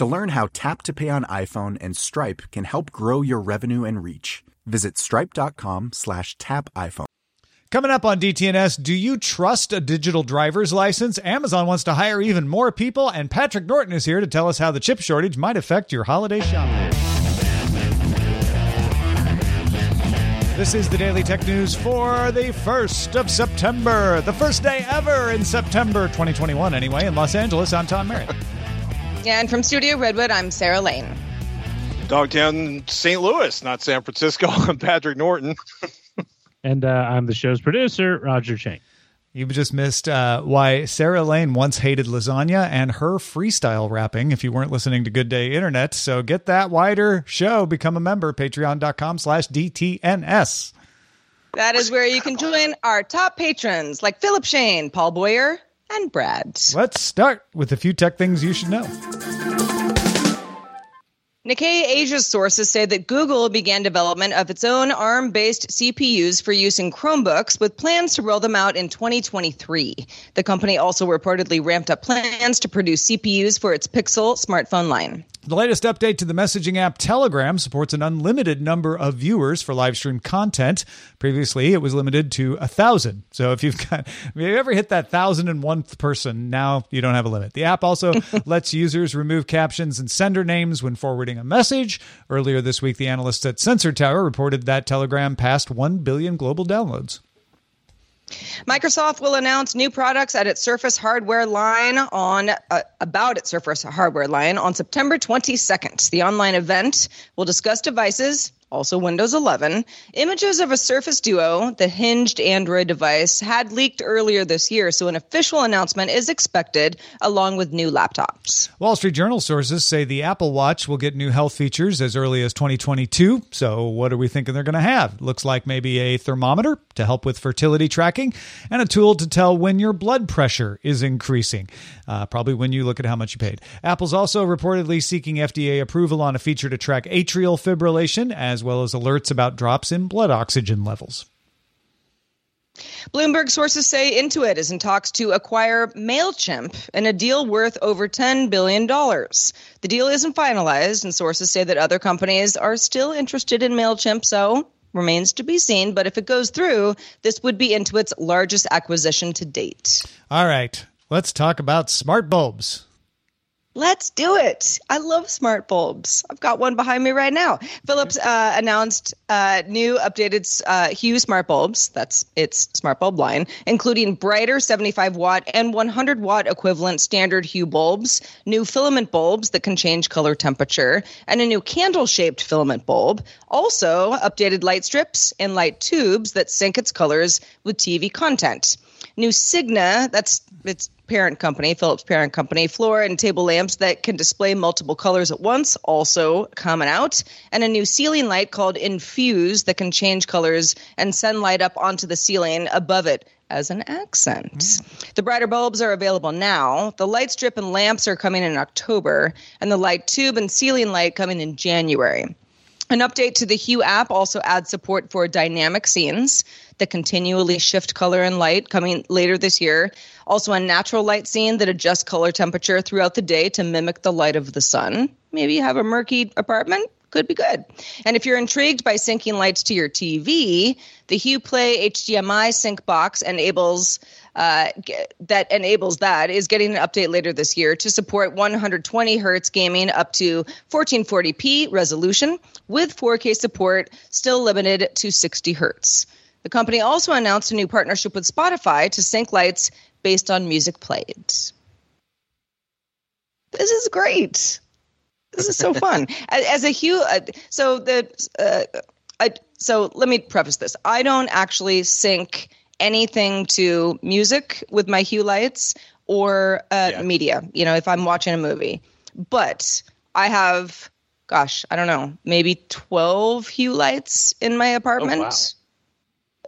To learn how Tap to Pay on iPhone and Stripe can help grow your revenue and reach, visit stripe.com slash tap iPhone. Coming up on DTNS, do you trust a digital driver's license? Amazon wants to hire even more people, and Patrick Norton is here to tell us how the chip shortage might affect your holiday shopping. This is the Daily Tech News for the 1st of September, the first day ever in September 2021, anyway, in Los Angeles. I'm Tom Merritt. And from Studio Redwood, I'm Sarah Lane. Dogtown, St. Louis, not San Francisco. I'm Patrick Norton. and uh, I'm the show's producer, Roger Chang. You just missed uh, why Sarah Lane once hated lasagna and her freestyle rapping if you weren't listening to Good Day Internet. So get that wider show. Become a member. Patreon.com slash DTNS. That is where you can join our top patrons like Philip Shane, Paul Boyer, and Brad. Let's start with a few tech things you should know. Nikkei Asia's sources say that Google began development of its own ARM based CPUs for use in Chromebooks with plans to roll them out in 2023. The company also reportedly ramped up plans to produce CPUs for its Pixel smartphone line. The latest update to the messaging app Telegram supports an unlimited number of viewers for live stream content. Previously, it was limited to a thousand. So if you've got, if you ever hit that thousand and one person, now you don't have a limit. The app also lets users remove captions and sender names when forwarding a message. Earlier this week, the analysts at Sensor Tower reported that Telegram passed 1 billion global downloads. Microsoft will announce new products at its Surface hardware line on uh, about its Surface hardware line on September 22nd. The online event will discuss devices, also Windows 11. Images of a Surface Duo, the hinged Android device, had leaked earlier this year, so an official announcement is expected along with new laptops. Wall Street Journal sources say the Apple Watch will get new health features as early as 2022. So, what are we thinking they're going to have? Looks like maybe a thermometer to help with fertility tracking and a tool to tell when your blood pressure is increasing, uh, probably when you look at how much you paid. Apple's also reportedly seeking FDA approval on a feature to track atrial fibrillation as well as alerts about drops in blood oxygen levels. Bloomberg sources say Intuit is in talks to acquire MailChimp in a deal worth over $10 billion. The deal isn't finalized, and sources say that other companies are still interested in MailChimp, so remains to be seen. But if it goes through, this would be Intuit's largest acquisition to date. All right, let's talk about smart bulbs. Let's do it. I love smart bulbs. I've got one behind me right now. Philips uh, announced uh, new updated uh, Hue smart bulbs. That's its smart bulb line, including brighter 75 watt and 100 watt equivalent standard Hue bulbs, new filament bulbs that can change color temperature, and a new candle shaped filament bulb. Also, updated light strips and light tubes that sync its colors with TV content. New Signa, that's its parent company, Philips parent company, floor and table lamps that can display multiple colors at once, also coming out, and a new ceiling light called Infuse that can change colors and send light up onto the ceiling above it as an accent. Mm. The brighter bulbs are available now. The light strip and lamps are coming in October, and the light tube and ceiling light coming in January. An update to the Hue app also adds support for dynamic scenes that continually shift color and light coming later this year. Also, a natural light scene that adjusts color temperature throughout the day to mimic the light of the sun. Maybe you have a murky apartment, could be good. And if you're intrigued by syncing lights to your TV, the Hue Play HDMI sync box enables uh, that enables that is getting an update later this year to support 120 hertz gaming up to 1440p resolution with 4K support, still limited to 60 hertz. The company also announced a new partnership with Spotify to sync lights based on music played. This is great. This is so fun. As, a Hue, uh, so the uh, I, so let me preface this. I don't actually sync anything to music with my hue lights or uh, yeah. media, you know, if I'm watching a movie. But I have, gosh, I don't know, maybe 12 hue lights in my apartment. Oh, wow.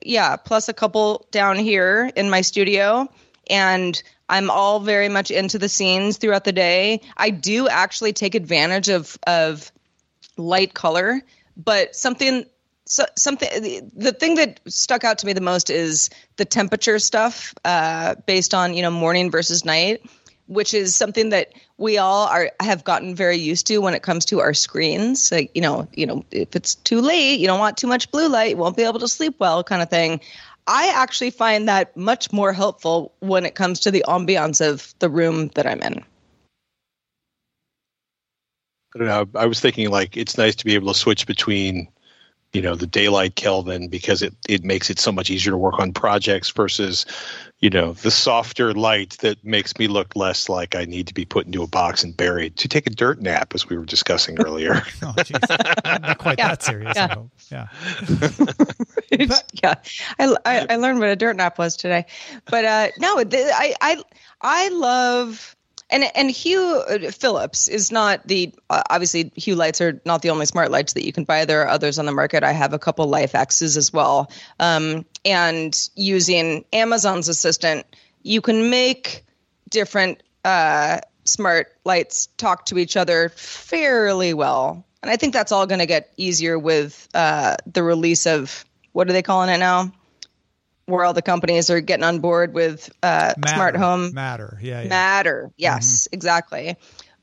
Yeah, plus a couple down here in my studio. And I'm all very much into the scenes throughout the day. I do actually take advantage of of light color, but something so something the the thing that stuck out to me the most is the temperature stuff uh, based on you know morning versus night which is something that we all are have gotten very used to when it comes to our screens. Like you know you know if it's too late you don't want too much blue light you won't be able to sleep well kind of thing. I actually find that much more helpful when it comes to the ambiance of the room that i'm in. I don't know. I was thinking like it's nice to be able to switch between you know the daylight kelvin because it it makes it so much easier to work on projects versus you know the softer light that makes me look less like i need to be put into a box and buried. To take a dirt nap as we were discussing earlier. Oh, not quite yeah. that serious yeah. Yeah. Yeah. I, I, I learned what a dirt nap was today. But uh no i i i love and and Hue uh, Philips is not the uh, obviously Hue lights are not the only smart lights that you can buy. There are others on the market. I have a couple LIFX's as well. Um, and using Amazon's Assistant, you can make different uh, smart lights talk to each other fairly well. And I think that's all going to get easier with uh, the release of what are they calling it now? Where all the companies are getting on board with uh, smart home. Matter. Yeah, yeah. matter. Yes mm-hmm. exactly.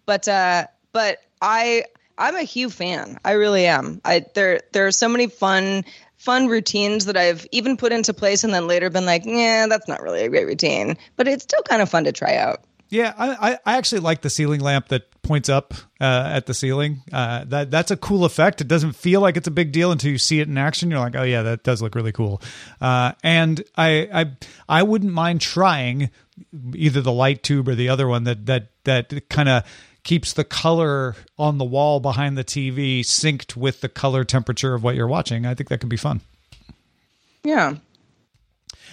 But uh but i i'm a Hue fan. I really am. I there there are so many fun fun routines that i've even put into place and then later been like yeah that's not really a great routine. But it's still kind of fun to try out yeah, I, I actually like the ceiling lamp that points up uh, at the ceiling. Uh, that that's a cool effect. It doesn't feel like it's a big deal until you see it in action. You're like, oh yeah, that does look really cool. Uh, and I I I wouldn't mind trying either the light tube or the other one that that that kind of keeps the color on the wall behind the TV synced with the color temperature of what you're watching. I think that could be fun. Yeah,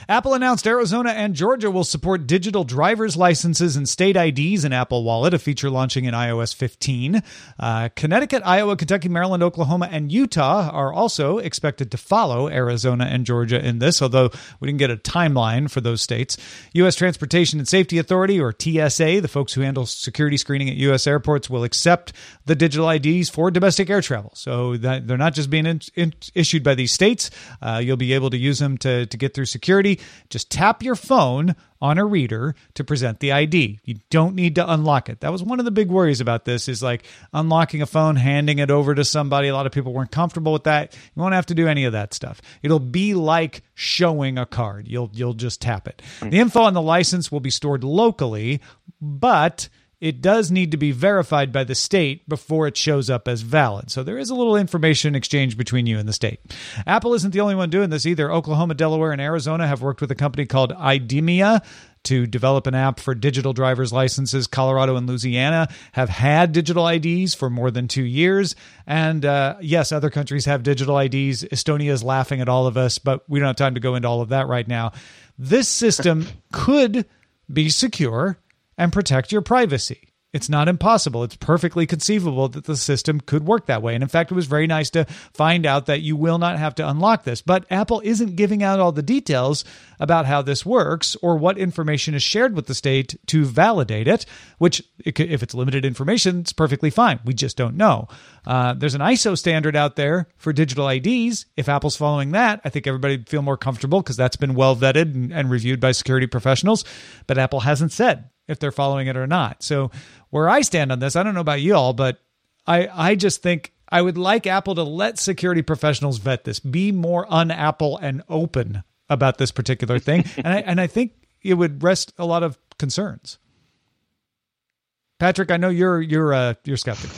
Apple announced Arizona and Georgia will support digital driver's licenses and state IDs in Apple Wallet, a feature launching in iOS 15. Uh, Connecticut, Iowa, Kentucky, Maryland, Oklahoma, and Utah are also expected to follow Arizona and Georgia in this, although we didn't get a timeline for those states. U.S. Transportation and Safety Authority, or TSA, the folks who handle security screening at U.S. airports, will accept the digital IDs for domestic air travel. So they're not just being in, in, issued by these states. Uh, you'll be able to use them to, to get through security just tap your phone on a reader to present the ID. You don't need to unlock it. That was one of the big worries about this is like unlocking a phone, handing it over to somebody. A lot of people weren't comfortable with that. You won't have to do any of that stuff. It'll be like showing a card. You'll you'll just tap it. Hmm. The info on the license will be stored locally, but it does need to be verified by the state before it shows up as valid. So there is a little information exchange between you and the state. Apple isn't the only one doing this either. Oklahoma, Delaware, and Arizona have worked with a company called IDEMIA to develop an app for digital driver's licenses. Colorado and Louisiana have had digital IDs for more than two years. And uh, yes, other countries have digital IDs. Estonia is laughing at all of us, but we don't have time to go into all of that right now. This system could be secure and protect your privacy. It's not impossible. It's perfectly conceivable that the system could work that way. And in fact, it was very nice to find out that you will not have to unlock this. But Apple isn't giving out all the details about how this works or what information is shared with the state to validate it, which, if it's limited information, it's perfectly fine. We just don't know. Uh, there's an ISO standard out there for digital IDs. If Apple's following that, I think everybody would feel more comfortable because that's been well vetted and, and reviewed by security professionals. But Apple hasn't said if they're following it or not. So where I stand on this, I don't know about you all, but I I just think I would like Apple to let security professionals vet this, be more un-Apple and open about this particular thing, and I and I think it would rest a lot of concerns. Patrick, I know you're you're uh, you're skeptical.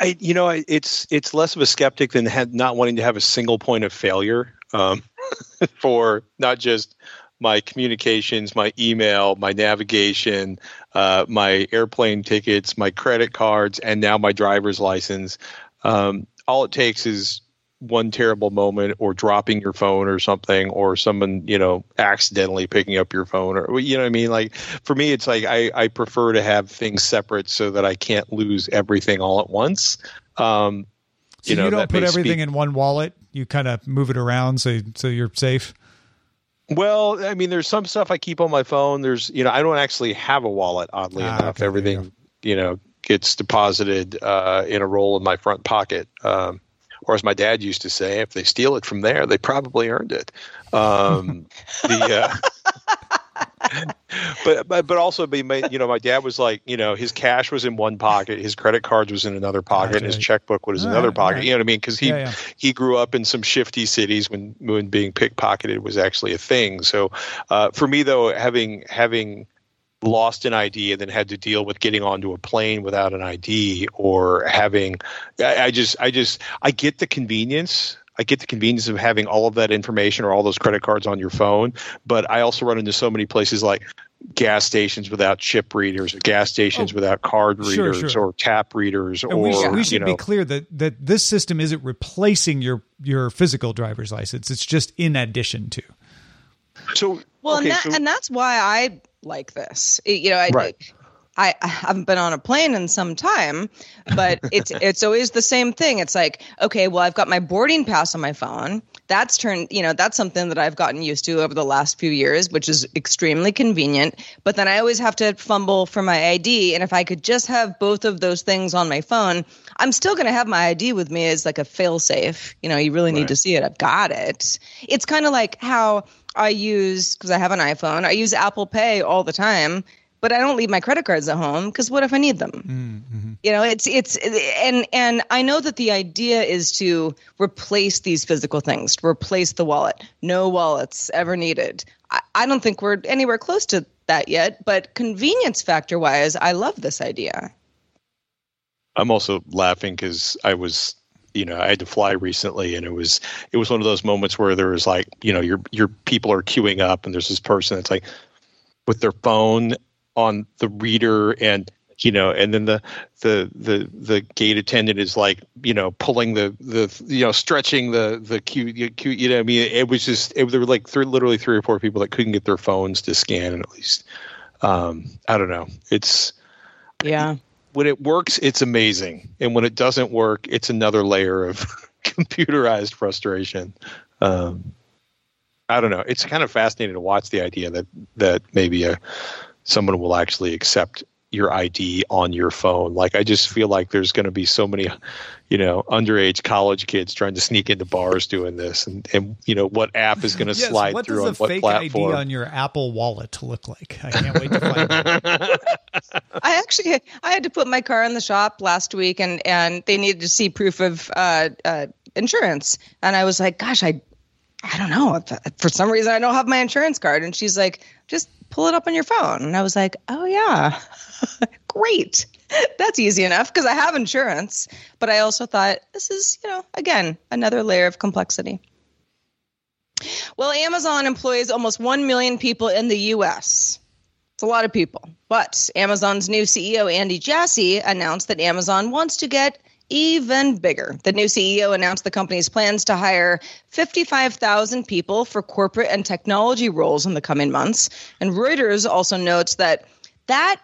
I, you know, it's it's less of a skeptic than not wanting to have a single point of failure um, for not just my communications, my email, my navigation, uh, my airplane tickets, my credit cards, and now my driver's license. Um, all it takes is one terrible moment or dropping your phone or something or someone you know accidentally picking up your phone or you know what i mean? Like for me it's like i, I prefer to have things separate so that i can't lose everything all at once. Um, so you, know, you don't put everything speak- in one wallet? You kind of move it around so so you're safe well, I mean, there's some stuff I keep on my phone. There's, you know, I don't actually have a wallet. Oddly ah, enough, okay, everything, you know, gets deposited uh, in a roll in my front pocket. Um, or as my dad used to say, if they steal it from there, they probably earned it. Um, the uh, but, but but also be made, you know my dad was like you know his cash was in one pocket his credit cards was in another pocket and his checkbook was in another right, pocket right. you know what i mean because he yeah, yeah. he grew up in some shifty cities when when being pickpocketed was actually a thing so uh, for me though having having lost an ID and then had to deal with getting onto a plane without an ID or having I, I just I just I get the convenience I get the convenience of having all of that information or all those credit cards on your phone, but I also run into so many places like gas stations without chip readers, or gas stations oh, without card readers, sure, sure. or tap readers, and or we should, we should you know, be clear that that this system isn't replacing your your physical driver's license; it's just in addition to. So well, okay, and, that, so, and that's why I like this. You know, I, right. I, I haven't been on a plane in some time, but it's it's always the same thing. It's like, okay, well, I've got my boarding pass on my phone. That's turned, you know, that's something that I've gotten used to over the last few years, which is extremely convenient. But then I always have to fumble for my ID, and if I could just have both of those things on my phone, I'm still going to have my ID with me as like a fail safe. You know, you really need to see it. I've got it. It's kind of like how I use because I have an iPhone. I use Apple Pay all the time but I don't leave my credit cards at home because what if I need them? Mm-hmm. You know, it's it's and and I know that the idea is to replace these physical things, to replace the wallet. No wallets ever needed. I, I don't think we're anywhere close to that yet, but convenience factor wise, I love this idea. I'm also laughing because I was you know, I had to fly recently, and it was it was one of those moments where there was like, you know, your your people are queuing up, and there's this person that's like with their phone on the reader and you know and then the the the the gate attendant is like you know pulling the the you know stretching the the queue you know i mean it was just it, there were like three literally three or four people that couldn't get their phones to scan at least. Um i don't know. It's yeah. when it works it's amazing. And when it doesn't work it's another layer of computerized frustration. Um i don't know. It's kind of fascinating to watch the idea that that maybe a someone will actually accept your ID on your phone. Like I just feel like there's going to be so many, you know, underage college kids trying to sneak into bars doing this, and and you know what app is going to yes, slide what through on what platform. ID on your Apple Wallet look like? I can't wait to find out. I actually I had to put my car in the shop last week, and and they needed to see proof of uh, uh, insurance, and I was like, gosh, I I don't know. For some reason, I don't have my insurance card. And she's like, just pull it up on your phone. And I was like, oh, yeah, great. That's easy enough because I have insurance. But I also thought this is, you know, again, another layer of complexity. Well, Amazon employs almost 1 million people in the US. It's a lot of people. But Amazon's new CEO, Andy Jassy, announced that Amazon wants to get even bigger. The new CEO announced the company's plans to hire 55,000 people for corporate and technology roles in the coming months. And Reuters also notes that that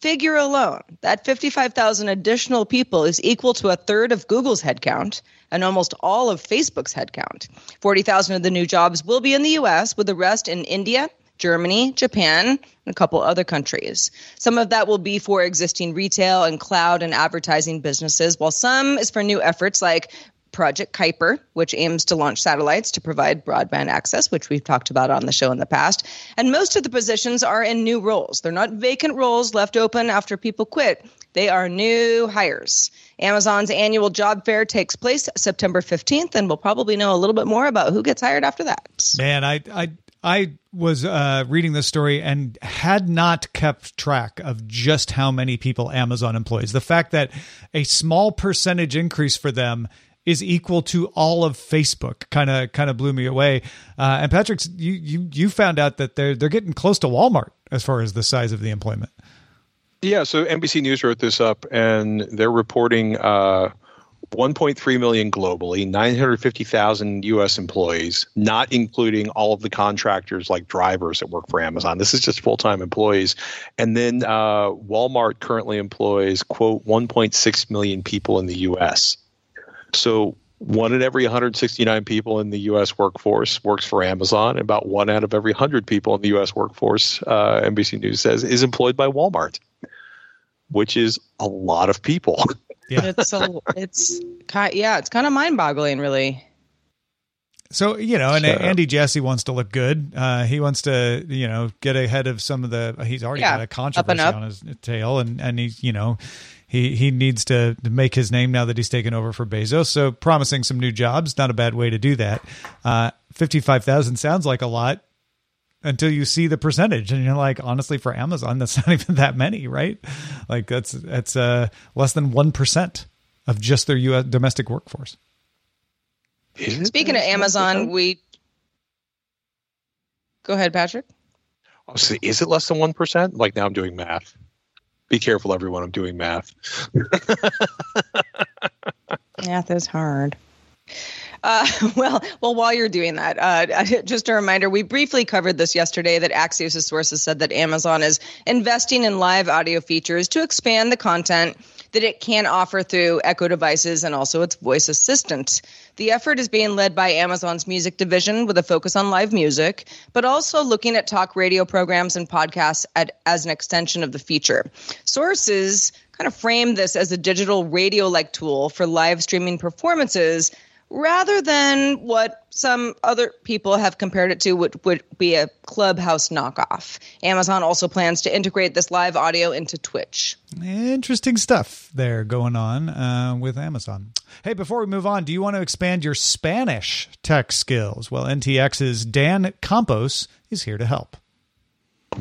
figure alone, that 55,000 additional people is equal to a third of Google's headcount and almost all of Facebook's headcount. 40,000 of the new jobs will be in the US, with the rest in India, Germany, Japan, and a couple other countries. Some of that will be for existing retail and cloud and advertising businesses, while some is for new efforts like Project Kuiper, which aims to launch satellites to provide broadband access, which we've talked about on the show in the past. And most of the positions are in new roles. They're not vacant roles left open after people quit. They are new hires. Amazon's annual job fair takes place September 15th, and we'll probably know a little bit more about who gets hired after that. Man, I I I was uh, reading this story and had not kept track of just how many people Amazon employs. The fact that a small percentage increase for them is equal to all of Facebook kind of kind of blew me away. Uh, and Patrick, you you you found out that they're they're getting close to Walmart as far as the size of the employment. Yeah, so NBC News wrote this up, and they're reporting uh, 1.3 million globally, 950,000 U.S. employees, not including all of the contractors like drivers that work for Amazon. This is just full time employees. And then uh, Walmart currently employs, quote, 1.6 million people in the U.S. So one in every 169 people in the U.S. workforce works for Amazon. About one out of every 100 people in the U.S. workforce, uh, NBC News says, is employed by Walmart which is a lot of people. Yeah. it's a, it's kind yeah, it's kind of mind-boggling really. So you know, and Andy Jassy wants to look good. Uh, he wants to, you know, get ahead of some of the. He's already yeah, got a controversy on his tail, and and he's, you know, he he needs to make his name now that he's taken over for Bezos. So promising some new jobs, not a bad way to do that. Uh, Fifty five thousand sounds like a lot until you see the percentage and you're like honestly for amazon that's not even that many right? Like that's that's uh less than 1% of just their US domestic workforce. Speaking of amazon we go ahead patrick. So is it less than 1% like now i'm doing math. Be careful everyone. I'm doing math. Math is hard uh, well, well, while you're doing that, uh, just a reminder: we briefly covered this yesterday. That Axios' sources said that Amazon is investing in live audio features to expand the content that it can offer through Echo devices and also its voice assistant. The effort is being led by Amazon's music division with a focus on live music, but also looking at talk radio programs and podcasts at, as an extension of the feature. Sources kind of frame this as a digital radio like tool for live streaming performances rather than what some other people have compared it to would, would be a clubhouse knockoff. Amazon also plans to integrate this live audio into twitch. Interesting stuff there going on uh, with amazon. Hey before we move on do you want to expand your spanish tech skills? Well ntx's dan campos is here to help.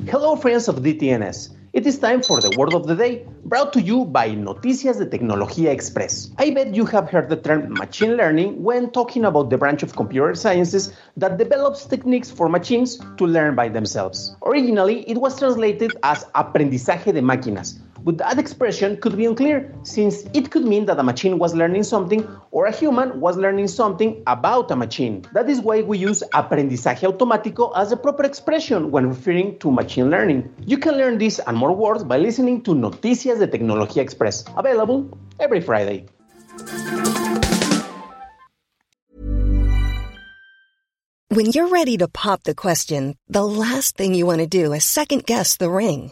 Hello friends of dtns it is time for the word of the day, brought to you by Noticias de Tecnología Express. I bet you have heard the term machine learning when talking about the branch of computer sciences that develops techniques for machines to learn by themselves. Originally, it was translated as aprendizaje de máquinas, but that expression could be unclear since it could mean that a machine was learning something or a human was learning something about a machine. That is why we use aprendizaje automático as a proper expression when referring to machine learning. You can learn this and more words by listening to Noticias de Tecnología Express, available every Friday. When you're ready to pop the question, the last thing you want to do is second guess the ring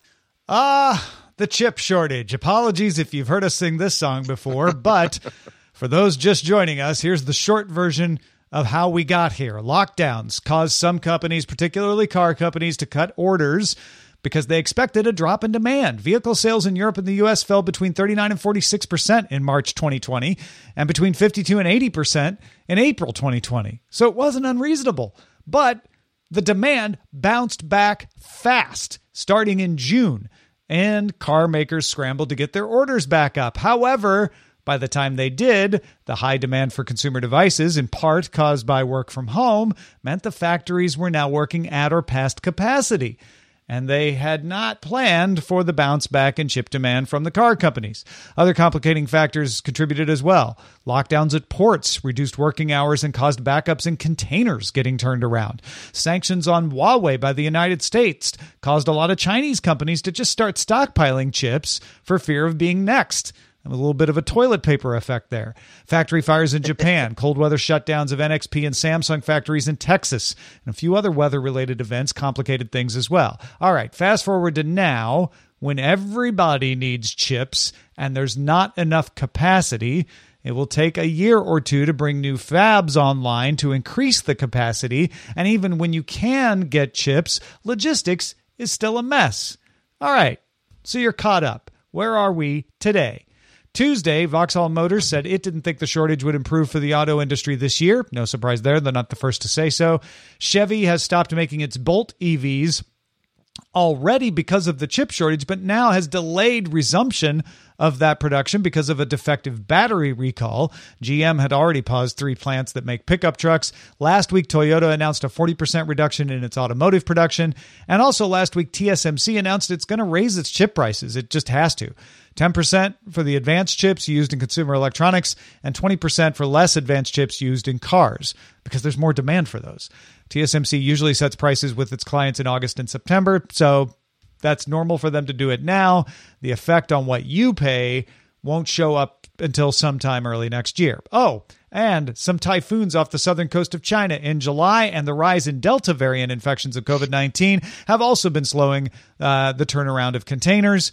Ah, the chip shortage. Apologies if you've heard us sing this song before, but for those just joining us, here's the short version of how we got here. Lockdowns caused some companies, particularly car companies, to cut orders because they expected a drop in demand. Vehicle sales in Europe and the US fell between 39 and 46% in March 2020 and between 52 and 80% in April 2020. So it wasn't unreasonable. But the demand bounced back fast starting in June, and car makers scrambled to get their orders back up. However, by the time they did, the high demand for consumer devices, in part caused by work from home, meant the factories were now working at or past capacity and they had not planned for the bounce back in chip demand from the car companies. Other complicating factors contributed as well. Lockdowns at ports reduced working hours and caused backups in containers getting turned around. Sanctions on Huawei by the United States caused a lot of Chinese companies to just start stockpiling chips for fear of being next. A little bit of a toilet paper effect there. Factory fires in Japan, cold weather shutdowns of NXP and Samsung factories in Texas, and a few other weather related events complicated things as well. All right, fast forward to now when everybody needs chips and there's not enough capacity. It will take a year or two to bring new fabs online to increase the capacity. And even when you can get chips, logistics is still a mess. All right, so you're caught up. Where are we today? Tuesday, Vauxhall Motors said it didn't think the shortage would improve for the auto industry this year. No surprise there, they're not the first to say so. Chevy has stopped making its Bolt EVs already because of the chip shortage, but now has delayed resumption of that production because of a defective battery recall. GM had already paused three plants that make pickup trucks. Last week, Toyota announced a 40% reduction in its automotive production. And also last week, TSMC announced it's going to raise its chip prices. It just has to. 10% for the advanced chips used in consumer electronics, and 20% for less advanced chips used in cars, because there's more demand for those. TSMC usually sets prices with its clients in August and September, so that's normal for them to do it now. The effect on what you pay won't show up until sometime early next year. Oh, and some typhoons off the southern coast of China in July, and the rise in Delta variant infections of COVID 19 have also been slowing uh, the turnaround of containers.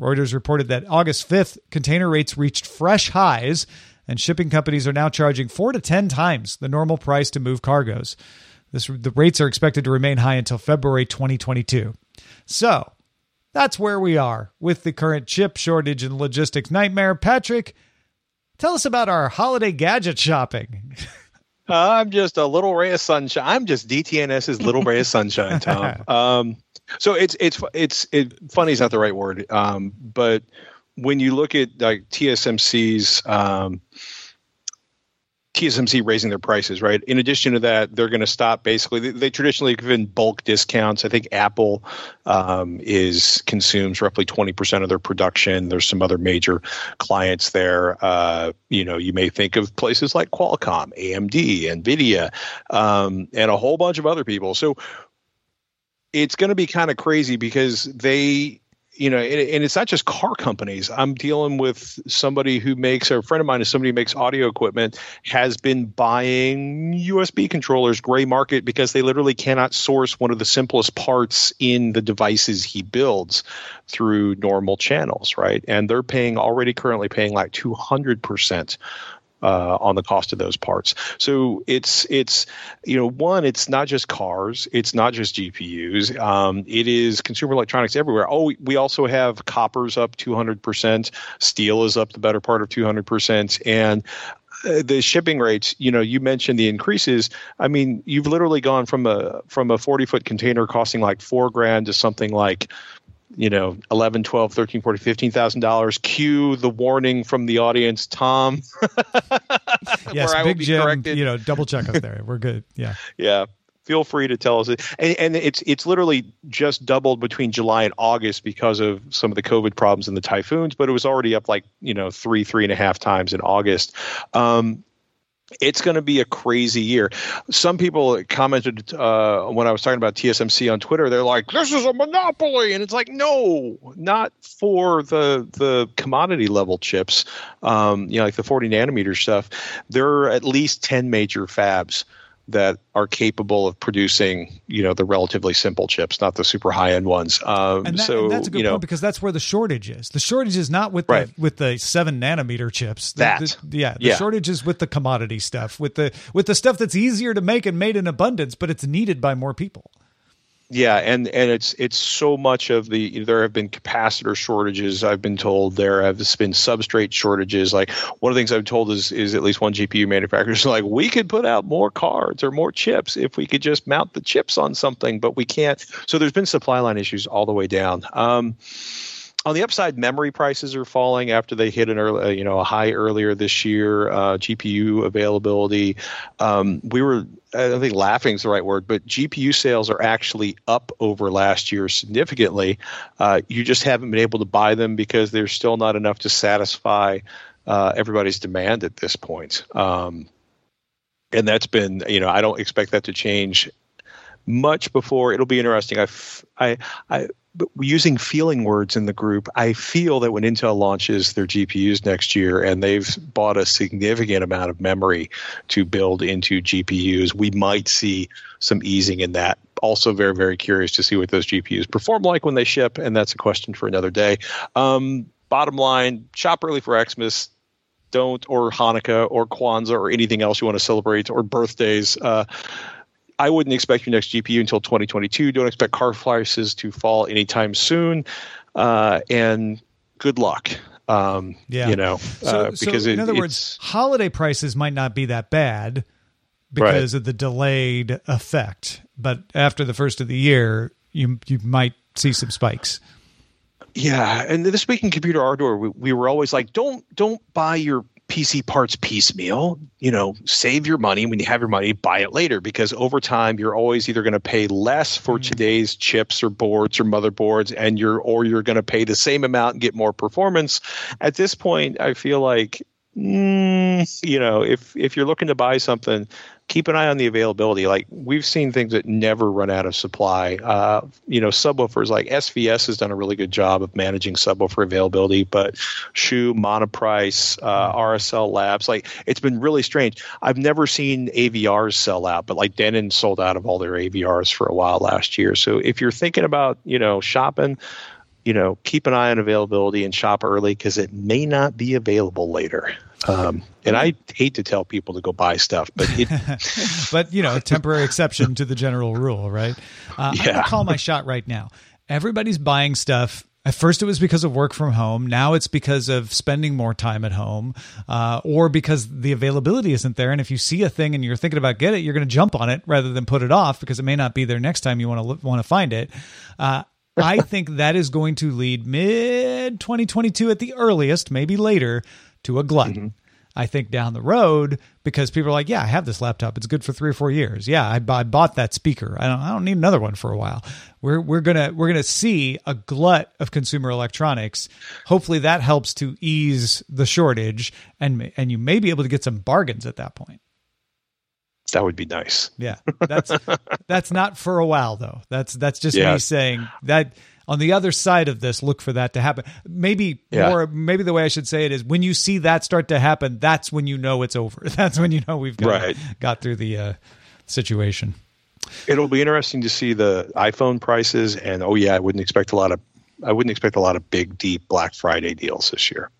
Reuters reported that August 5th, container rates reached fresh highs, and shipping companies are now charging four to 10 times the normal price to move cargoes. This, the rates are expected to remain high until February 2022. So that's where we are with the current chip shortage and logistics nightmare. Patrick, tell us about our holiday gadget shopping. Uh, I'm just a little ray of sunshine. I'm just DTNS's little ray of sunshine, Tom. Um, so it's it's it's it, funny is not the right word, um, but when you look at like TSMC's um, TSMC raising their prices, right? In addition to that, they're going to stop basically. They, they, traditionally give in bulk discounts. I think Apple um, is consumes roughly twenty percent of their production. There's some other major clients there. Uh, you know, you may think of places like Qualcomm, AMD, Nvidia, um, and a whole bunch of other people. So it's going to be kind of crazy because they you know, and, it's not just car companies. I'm dealing with somebody who makes, or a friend of mine is somebody who makes audio equipment, has been buying USB controllers gray market because they literally cannot source one of the simplest parts in the devices he builds through normal channels, right? And they're paying already currently paying like 200% uh, on the cost of those parts. So it's it's you know one, it's not just cars, it's not just GPUs, um, it is consumer electronics everywhere. Oh, we also have copper's up 200 percent, steel is up the better part of 200 percent, and uh, the shipping rates, you know, you mentioned the increases. I mean, you've literally gone from a from a 40 foot container costing like four grand to something like you know 11 12 13 40 15000 dollars. Cue the warning from the audience tom. Yes where I will big jim corrected. you know double check us there. We're good. Yeah. Yeah. Feel free to tell us. And, and it's it's literally just doubled between july and august because of some of the covid problems and the typhoons but it was already up like you know three three and a half times in august. Um, it's going to be a crazy year. Some people commented uh, when I was talking about TSMC on Twitter. They're like, "This is a monopoly," and it's like, no, not for the the commodity level chips. Um, you know, like the 40 nanometer stuff. There are at least 10 major fabs that are capable of producing, you know, the relatively simple chips, not the super high end ones. Um, and, that, so and that's a good you know, point because that's where the shortage is. The shortage is not with Right. the with the seven nanometer chips. The- That. the- yeah, the Yeah. shortage is with the commodity stuff, with the with the stuff that's easier to make and made in abundance, but it's needed by more people. Yeah, and and it's it's so much of the there have been capacitor shortages. I've been told there have been substrate shortages. Like one of the things I've told is is at least one GPU manufacturer is like we could put out more cards or more chips if we could just mount the chips on something, but we can't. So there's been supply line issues all the way down. Um, on the upside, memory prices are falling after they hit an early, uh, you know, a high earlier this year. Uh, GPU availability, um, we were, I don't think laughing is the right word, but GPU sales are actually up over last year significantly. Uh, you just haven't been able to buy them because there's still not enough to satisfy uh, everybody's demand at this point. Um, and that's been, you know, I don't expect that to change much before. It'll be interesting. I, f- I, I using feeling words in the group, I feel that when Intel launches their GPUs next year and they've bought a significant amount of memory to build into GPUs, we might see some easing in that. Also, very, very curious to see what those GPUs perform like when they ship, and that's a question for another day. Um, bottom line, shop early for Xmas. Don't, or Hanukkah, or Kwanzaa, or anything else you want to celebrate, or birthdays. Uh, I wouldn't expect your next GPU until 2022. Don't expect car prices to fall anytime soon. Uh, and good luck. Um, Yeah. You know, So, uh, so in it, other words, holiday prices might not be that bad because of the delayed effect, but after the first of the year, you you might see some spikes. Yeah, and this week in computer hardware, we, we were always like, don't don't buy your PC parts piecemeal. You know, save your money when you have your money, buy it later because over time you're always either going to pay less for today's chips or boards or motherboards, and you're or you're going to pay the same amount and get more performance. At this point, I feel like. Mm, you know, if if you're looking to buy something, keep an eye on the availability. Like we've seen things that never run out of supply. Uh, you know, subwoofers like SVS has done a really good job of managing subwoofer availability, but Shoe, Monoprice, uh, RSL Labs, like it's been really strange. I've never seen AVRs sell out, but like Denon sold out of all their AVRs for a while last year. So if you're thinking about you know shopping. You know, keep an eye on availability and shop early because it may not be available later. Um, and I hate to tell people to go buy stuff, but it, but you know, temporary exception to the general rule, right? Uh, I'm Yeah. gonna call my shot right now. Everybody's buying stuff. At first, it was because of work from home. Now it's because of spending more time at home, uh, or because the availability isn't there. And if you see a thing and you're thinking about get it, you're going to jump on it rather than put it off because it may not be there next time you want to want to find it. Uh, I think that is going to lead mid 2022 at the earliest, maybe later, to a glut. Mm-hmm. I think down the road because people are like, yeah, I have this laptop. It's good for three or four years. Yeah, I, I bought that speaker. I don't, I don't need another one for a while. We're we're gonna we're gonna see a glut of consumer electronics. Hopefully, that helps to ease the shortage, and and you may be able to get some bargains at that point. that would be nice. Yeah, that's that's not for a while though. That's that's just Yeah. me saying that on the other side of this, look for that to happen. Maybe Yeah. more. Maybe the way I should say it is when you see that start to happen, that's when you know it's over. That's when you know we've got Right. got through the uh, situation. It'll be interesting to see the iPhone prices, and oh yeah, I wouldn't expect a lot of I wouldn't expect a lot of big, deep Black Friday deals this year.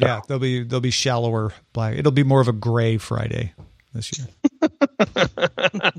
Yeah, they'll be they'll be shallower black. It'll be more of a gray Friday this year.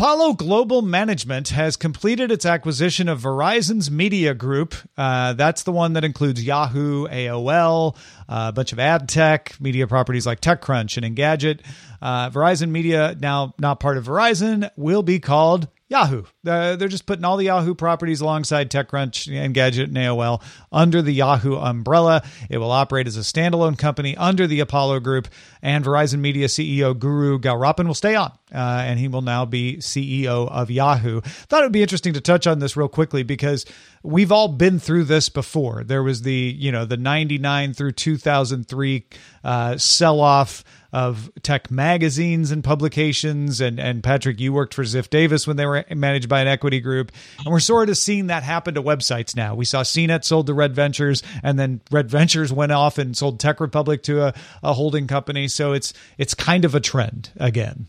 Apollo Global Management has completed its acquisition of Verizon's Media Group. Uh, that's the one that includes Yahoo, AOL, uh, a bunch of ad tech, media properties like TechCrunch and Engadget. Uh, Verizon Media, now not part of Verizon, will be called Yahoo. Uh, they're just putting all the Yahoo properties alongside TechCrunch and Engadget and AOL under the Yahoo umbrella. It will operate as a standalone company under the Apollo Group, and Verizon Media CEO Guru Gowrappan will stay on, uh, and he will now be CEO of Yahoo. Thought it would be interesting to touch on this real quickly because we've all been through this before. There was the you know the '99 through 2003 uh, sell off of tech magazines and publications. And, and Patrick, you worked for Ziff Davis when they were managed by an equity group. And we're sort of seeing that happen to websites now. We saw CNET sold to Red Ventures, and then Red Ventures went off and sold Tech Republic to a, a holding company. So it's it's kind of a trend again.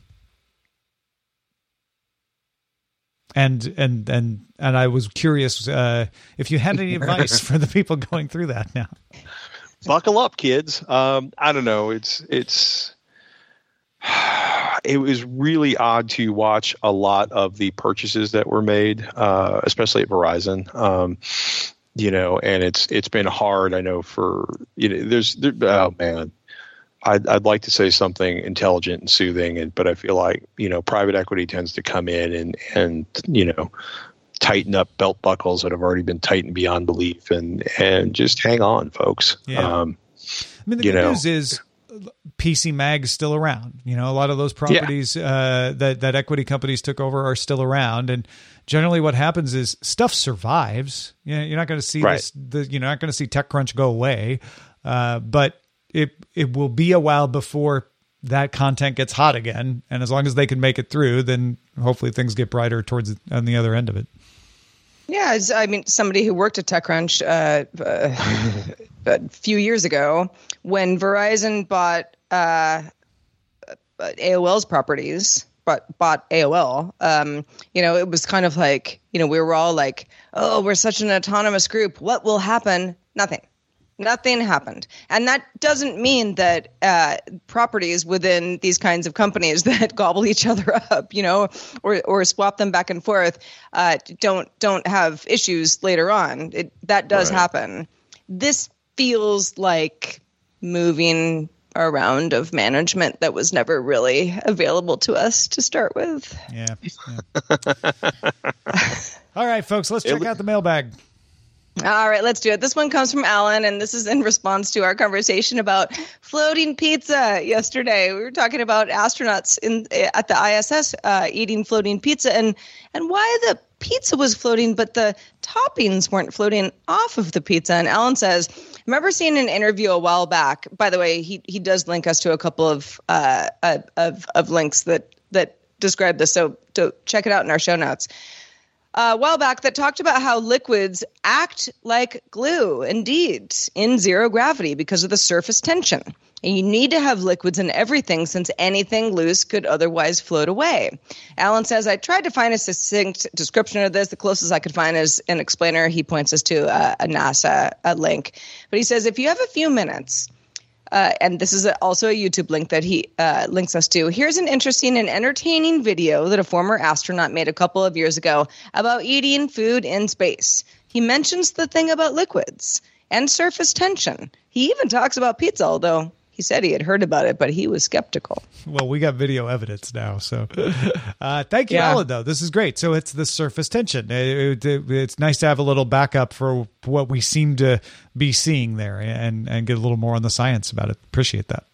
And and and and I was curious uh, if you had any advice for the people going through that now buckle up, kids. Um, I don't know. It's it's it was really odd to watch a lot of the purchases that were made, uh, especially at Verizon. Um, you know, and it's it's been hard. I know for you know, there's there, oh man, I'd, I'd like to say something intelligent and soothing, and but I feel like you know private equity tends to come in and and you know tighten up belt buckles that have already been tightened beyond belief and and just hang on folks yeah. Um, i mean the good know, news is pc mag is still around you know a lot of those properties yeah. uh, that that equity companies took over are still around and generally what happens is stuff survives you know, you're not going to see right. this the, you're not going to see techcrunch go away uh, but it it will be a while before that content gets hot again and as long as they can make it through then hopefully things get brighter towards on the other end of it yeah, I mean, somebody who worked at TechCrunch uh, uh, a few years ago, when Verizon bought uh, AOL's properties, but bought AOL, um, you know, it was kind of like, you know, we were all like, "Oh, we're such an autonomous group. What will happen?" Nothing. Nothing happened. And that doesn't mean that uh, properties within these kinds of companies that gobble each other up, you know, or, or swap them back and forth, uh, don't don't have issues later on. It, that does right. happen. This feels like moving around of management that was never really available to us to start with. Yeah. yeah. All right, folks, let's check out the mailbag. All right, let's do it. This one comes from Alan, and this is in response to our conversation about floating pizza yesterday. We were talking about astronauts in at the ISS uh, eating floating pizza, and and why the pizza was floating, but the toppings weren't floating off of the pizza. And Alan says, remember seeing an interview a while back. By the way, he he does link us to a couple of uh, of of links that that describe this. So to check it out in our show notes a while back that talked about how liquids act like glue, indeed, in zero gravity because of the surface tension. And you need to have liquids in everything since anything loose could otherwise float away. Alan says, I tried to find a succinct description of this. The closest I could find is an explainer. He points us to a, a NASA a link. But he says, if you have a few minutes, uh, and this is also a YouTube link that he uh, links us to. Here's an interesting and entertaining video that a former astronaut made a couple of years ago about eating food in space. He mentions the thing about liquids and surface tension. He even talks about pizza, although he said he had heard about it, but he was skeptical. Well, we got video evidence now, so uh, thank you, yeah. Alan. Though this is great. So it's the surface tension. It, it, it's nice to have a little backup for what we seem to be seeing there, and and get a little more on the science about it. Appreciate that.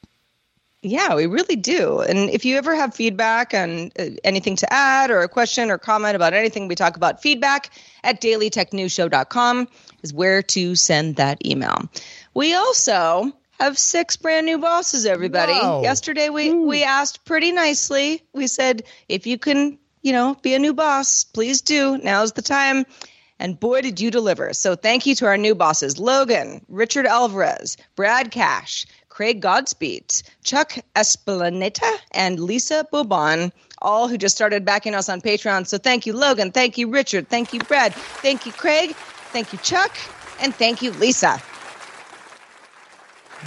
Yeah, we really do. And if you ever have feedback and uh, anything to add or a question or comment about anything we talk about, feedback at dailytechnewsshow.com is where to send that email. We also have six brand new bosses, everybody. Wow. Yesterday we Ooh. we asked pretty nicely. We said, if you can, you know, be a new boss, please do. Now's the time. And boy, did you deliver. So thank you to our new bosses Logan, Richard Alvarez, Brad Cash, Craig Godspeed, Chuck Esplaneta, and Lisa Bobon, all who just started backing us on Patreon. So thank you, Logan. Thank you, Richard. Thank you, Brad. Thank you, Craig. Thank you, Chuck. And thank you, Lisa.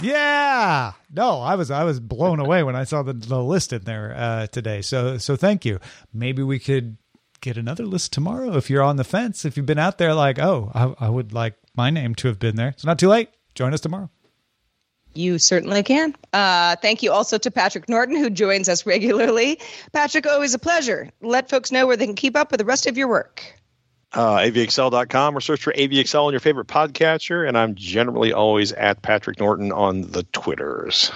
Yeah. No, I was I was blown away when I saw the, the list in there uh, today. So so thank you. Maybe we could get another list tomorrow if you're on the fence. If you've been out there like, oh, I, I would like my name to have been there. It's not too late. Join us tomorrow. You certainly can. Uh, thank you also to Patrick Norton, who joins us regularly. Patrick, always a pleasure. Let folks know where they can keep up with the rest of your work. Uh, avxl.com or search for AVXL on your favorite podcatcher. And I'm generally always at Patrick Norton on the Twitters.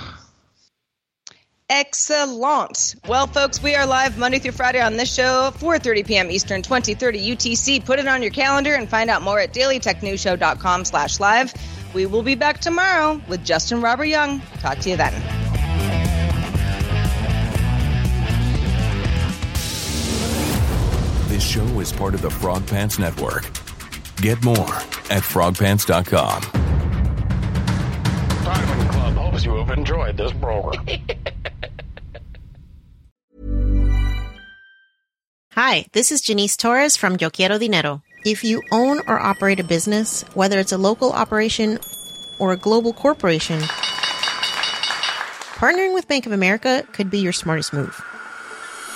Excellent. Well, folks, we are live Monday through Friday on this show, 4.30 p.m. Eastern, 2030 UTC. Put it on your calendar and find out more at dailytechnewsshow.com slash live. We will be back tomorrow with Justin Robert Young. Talk to you then. Show is part of the Frog Pants Network. Get more at frogpants.com. Diamond Club hopes you have enjoyed this program. Hi, this is Janice Torres from Yo Quiero Dinero. If you own or operate a business, whether it's a local operation or a global corporation, partnering with Bank of America could be your smartest move.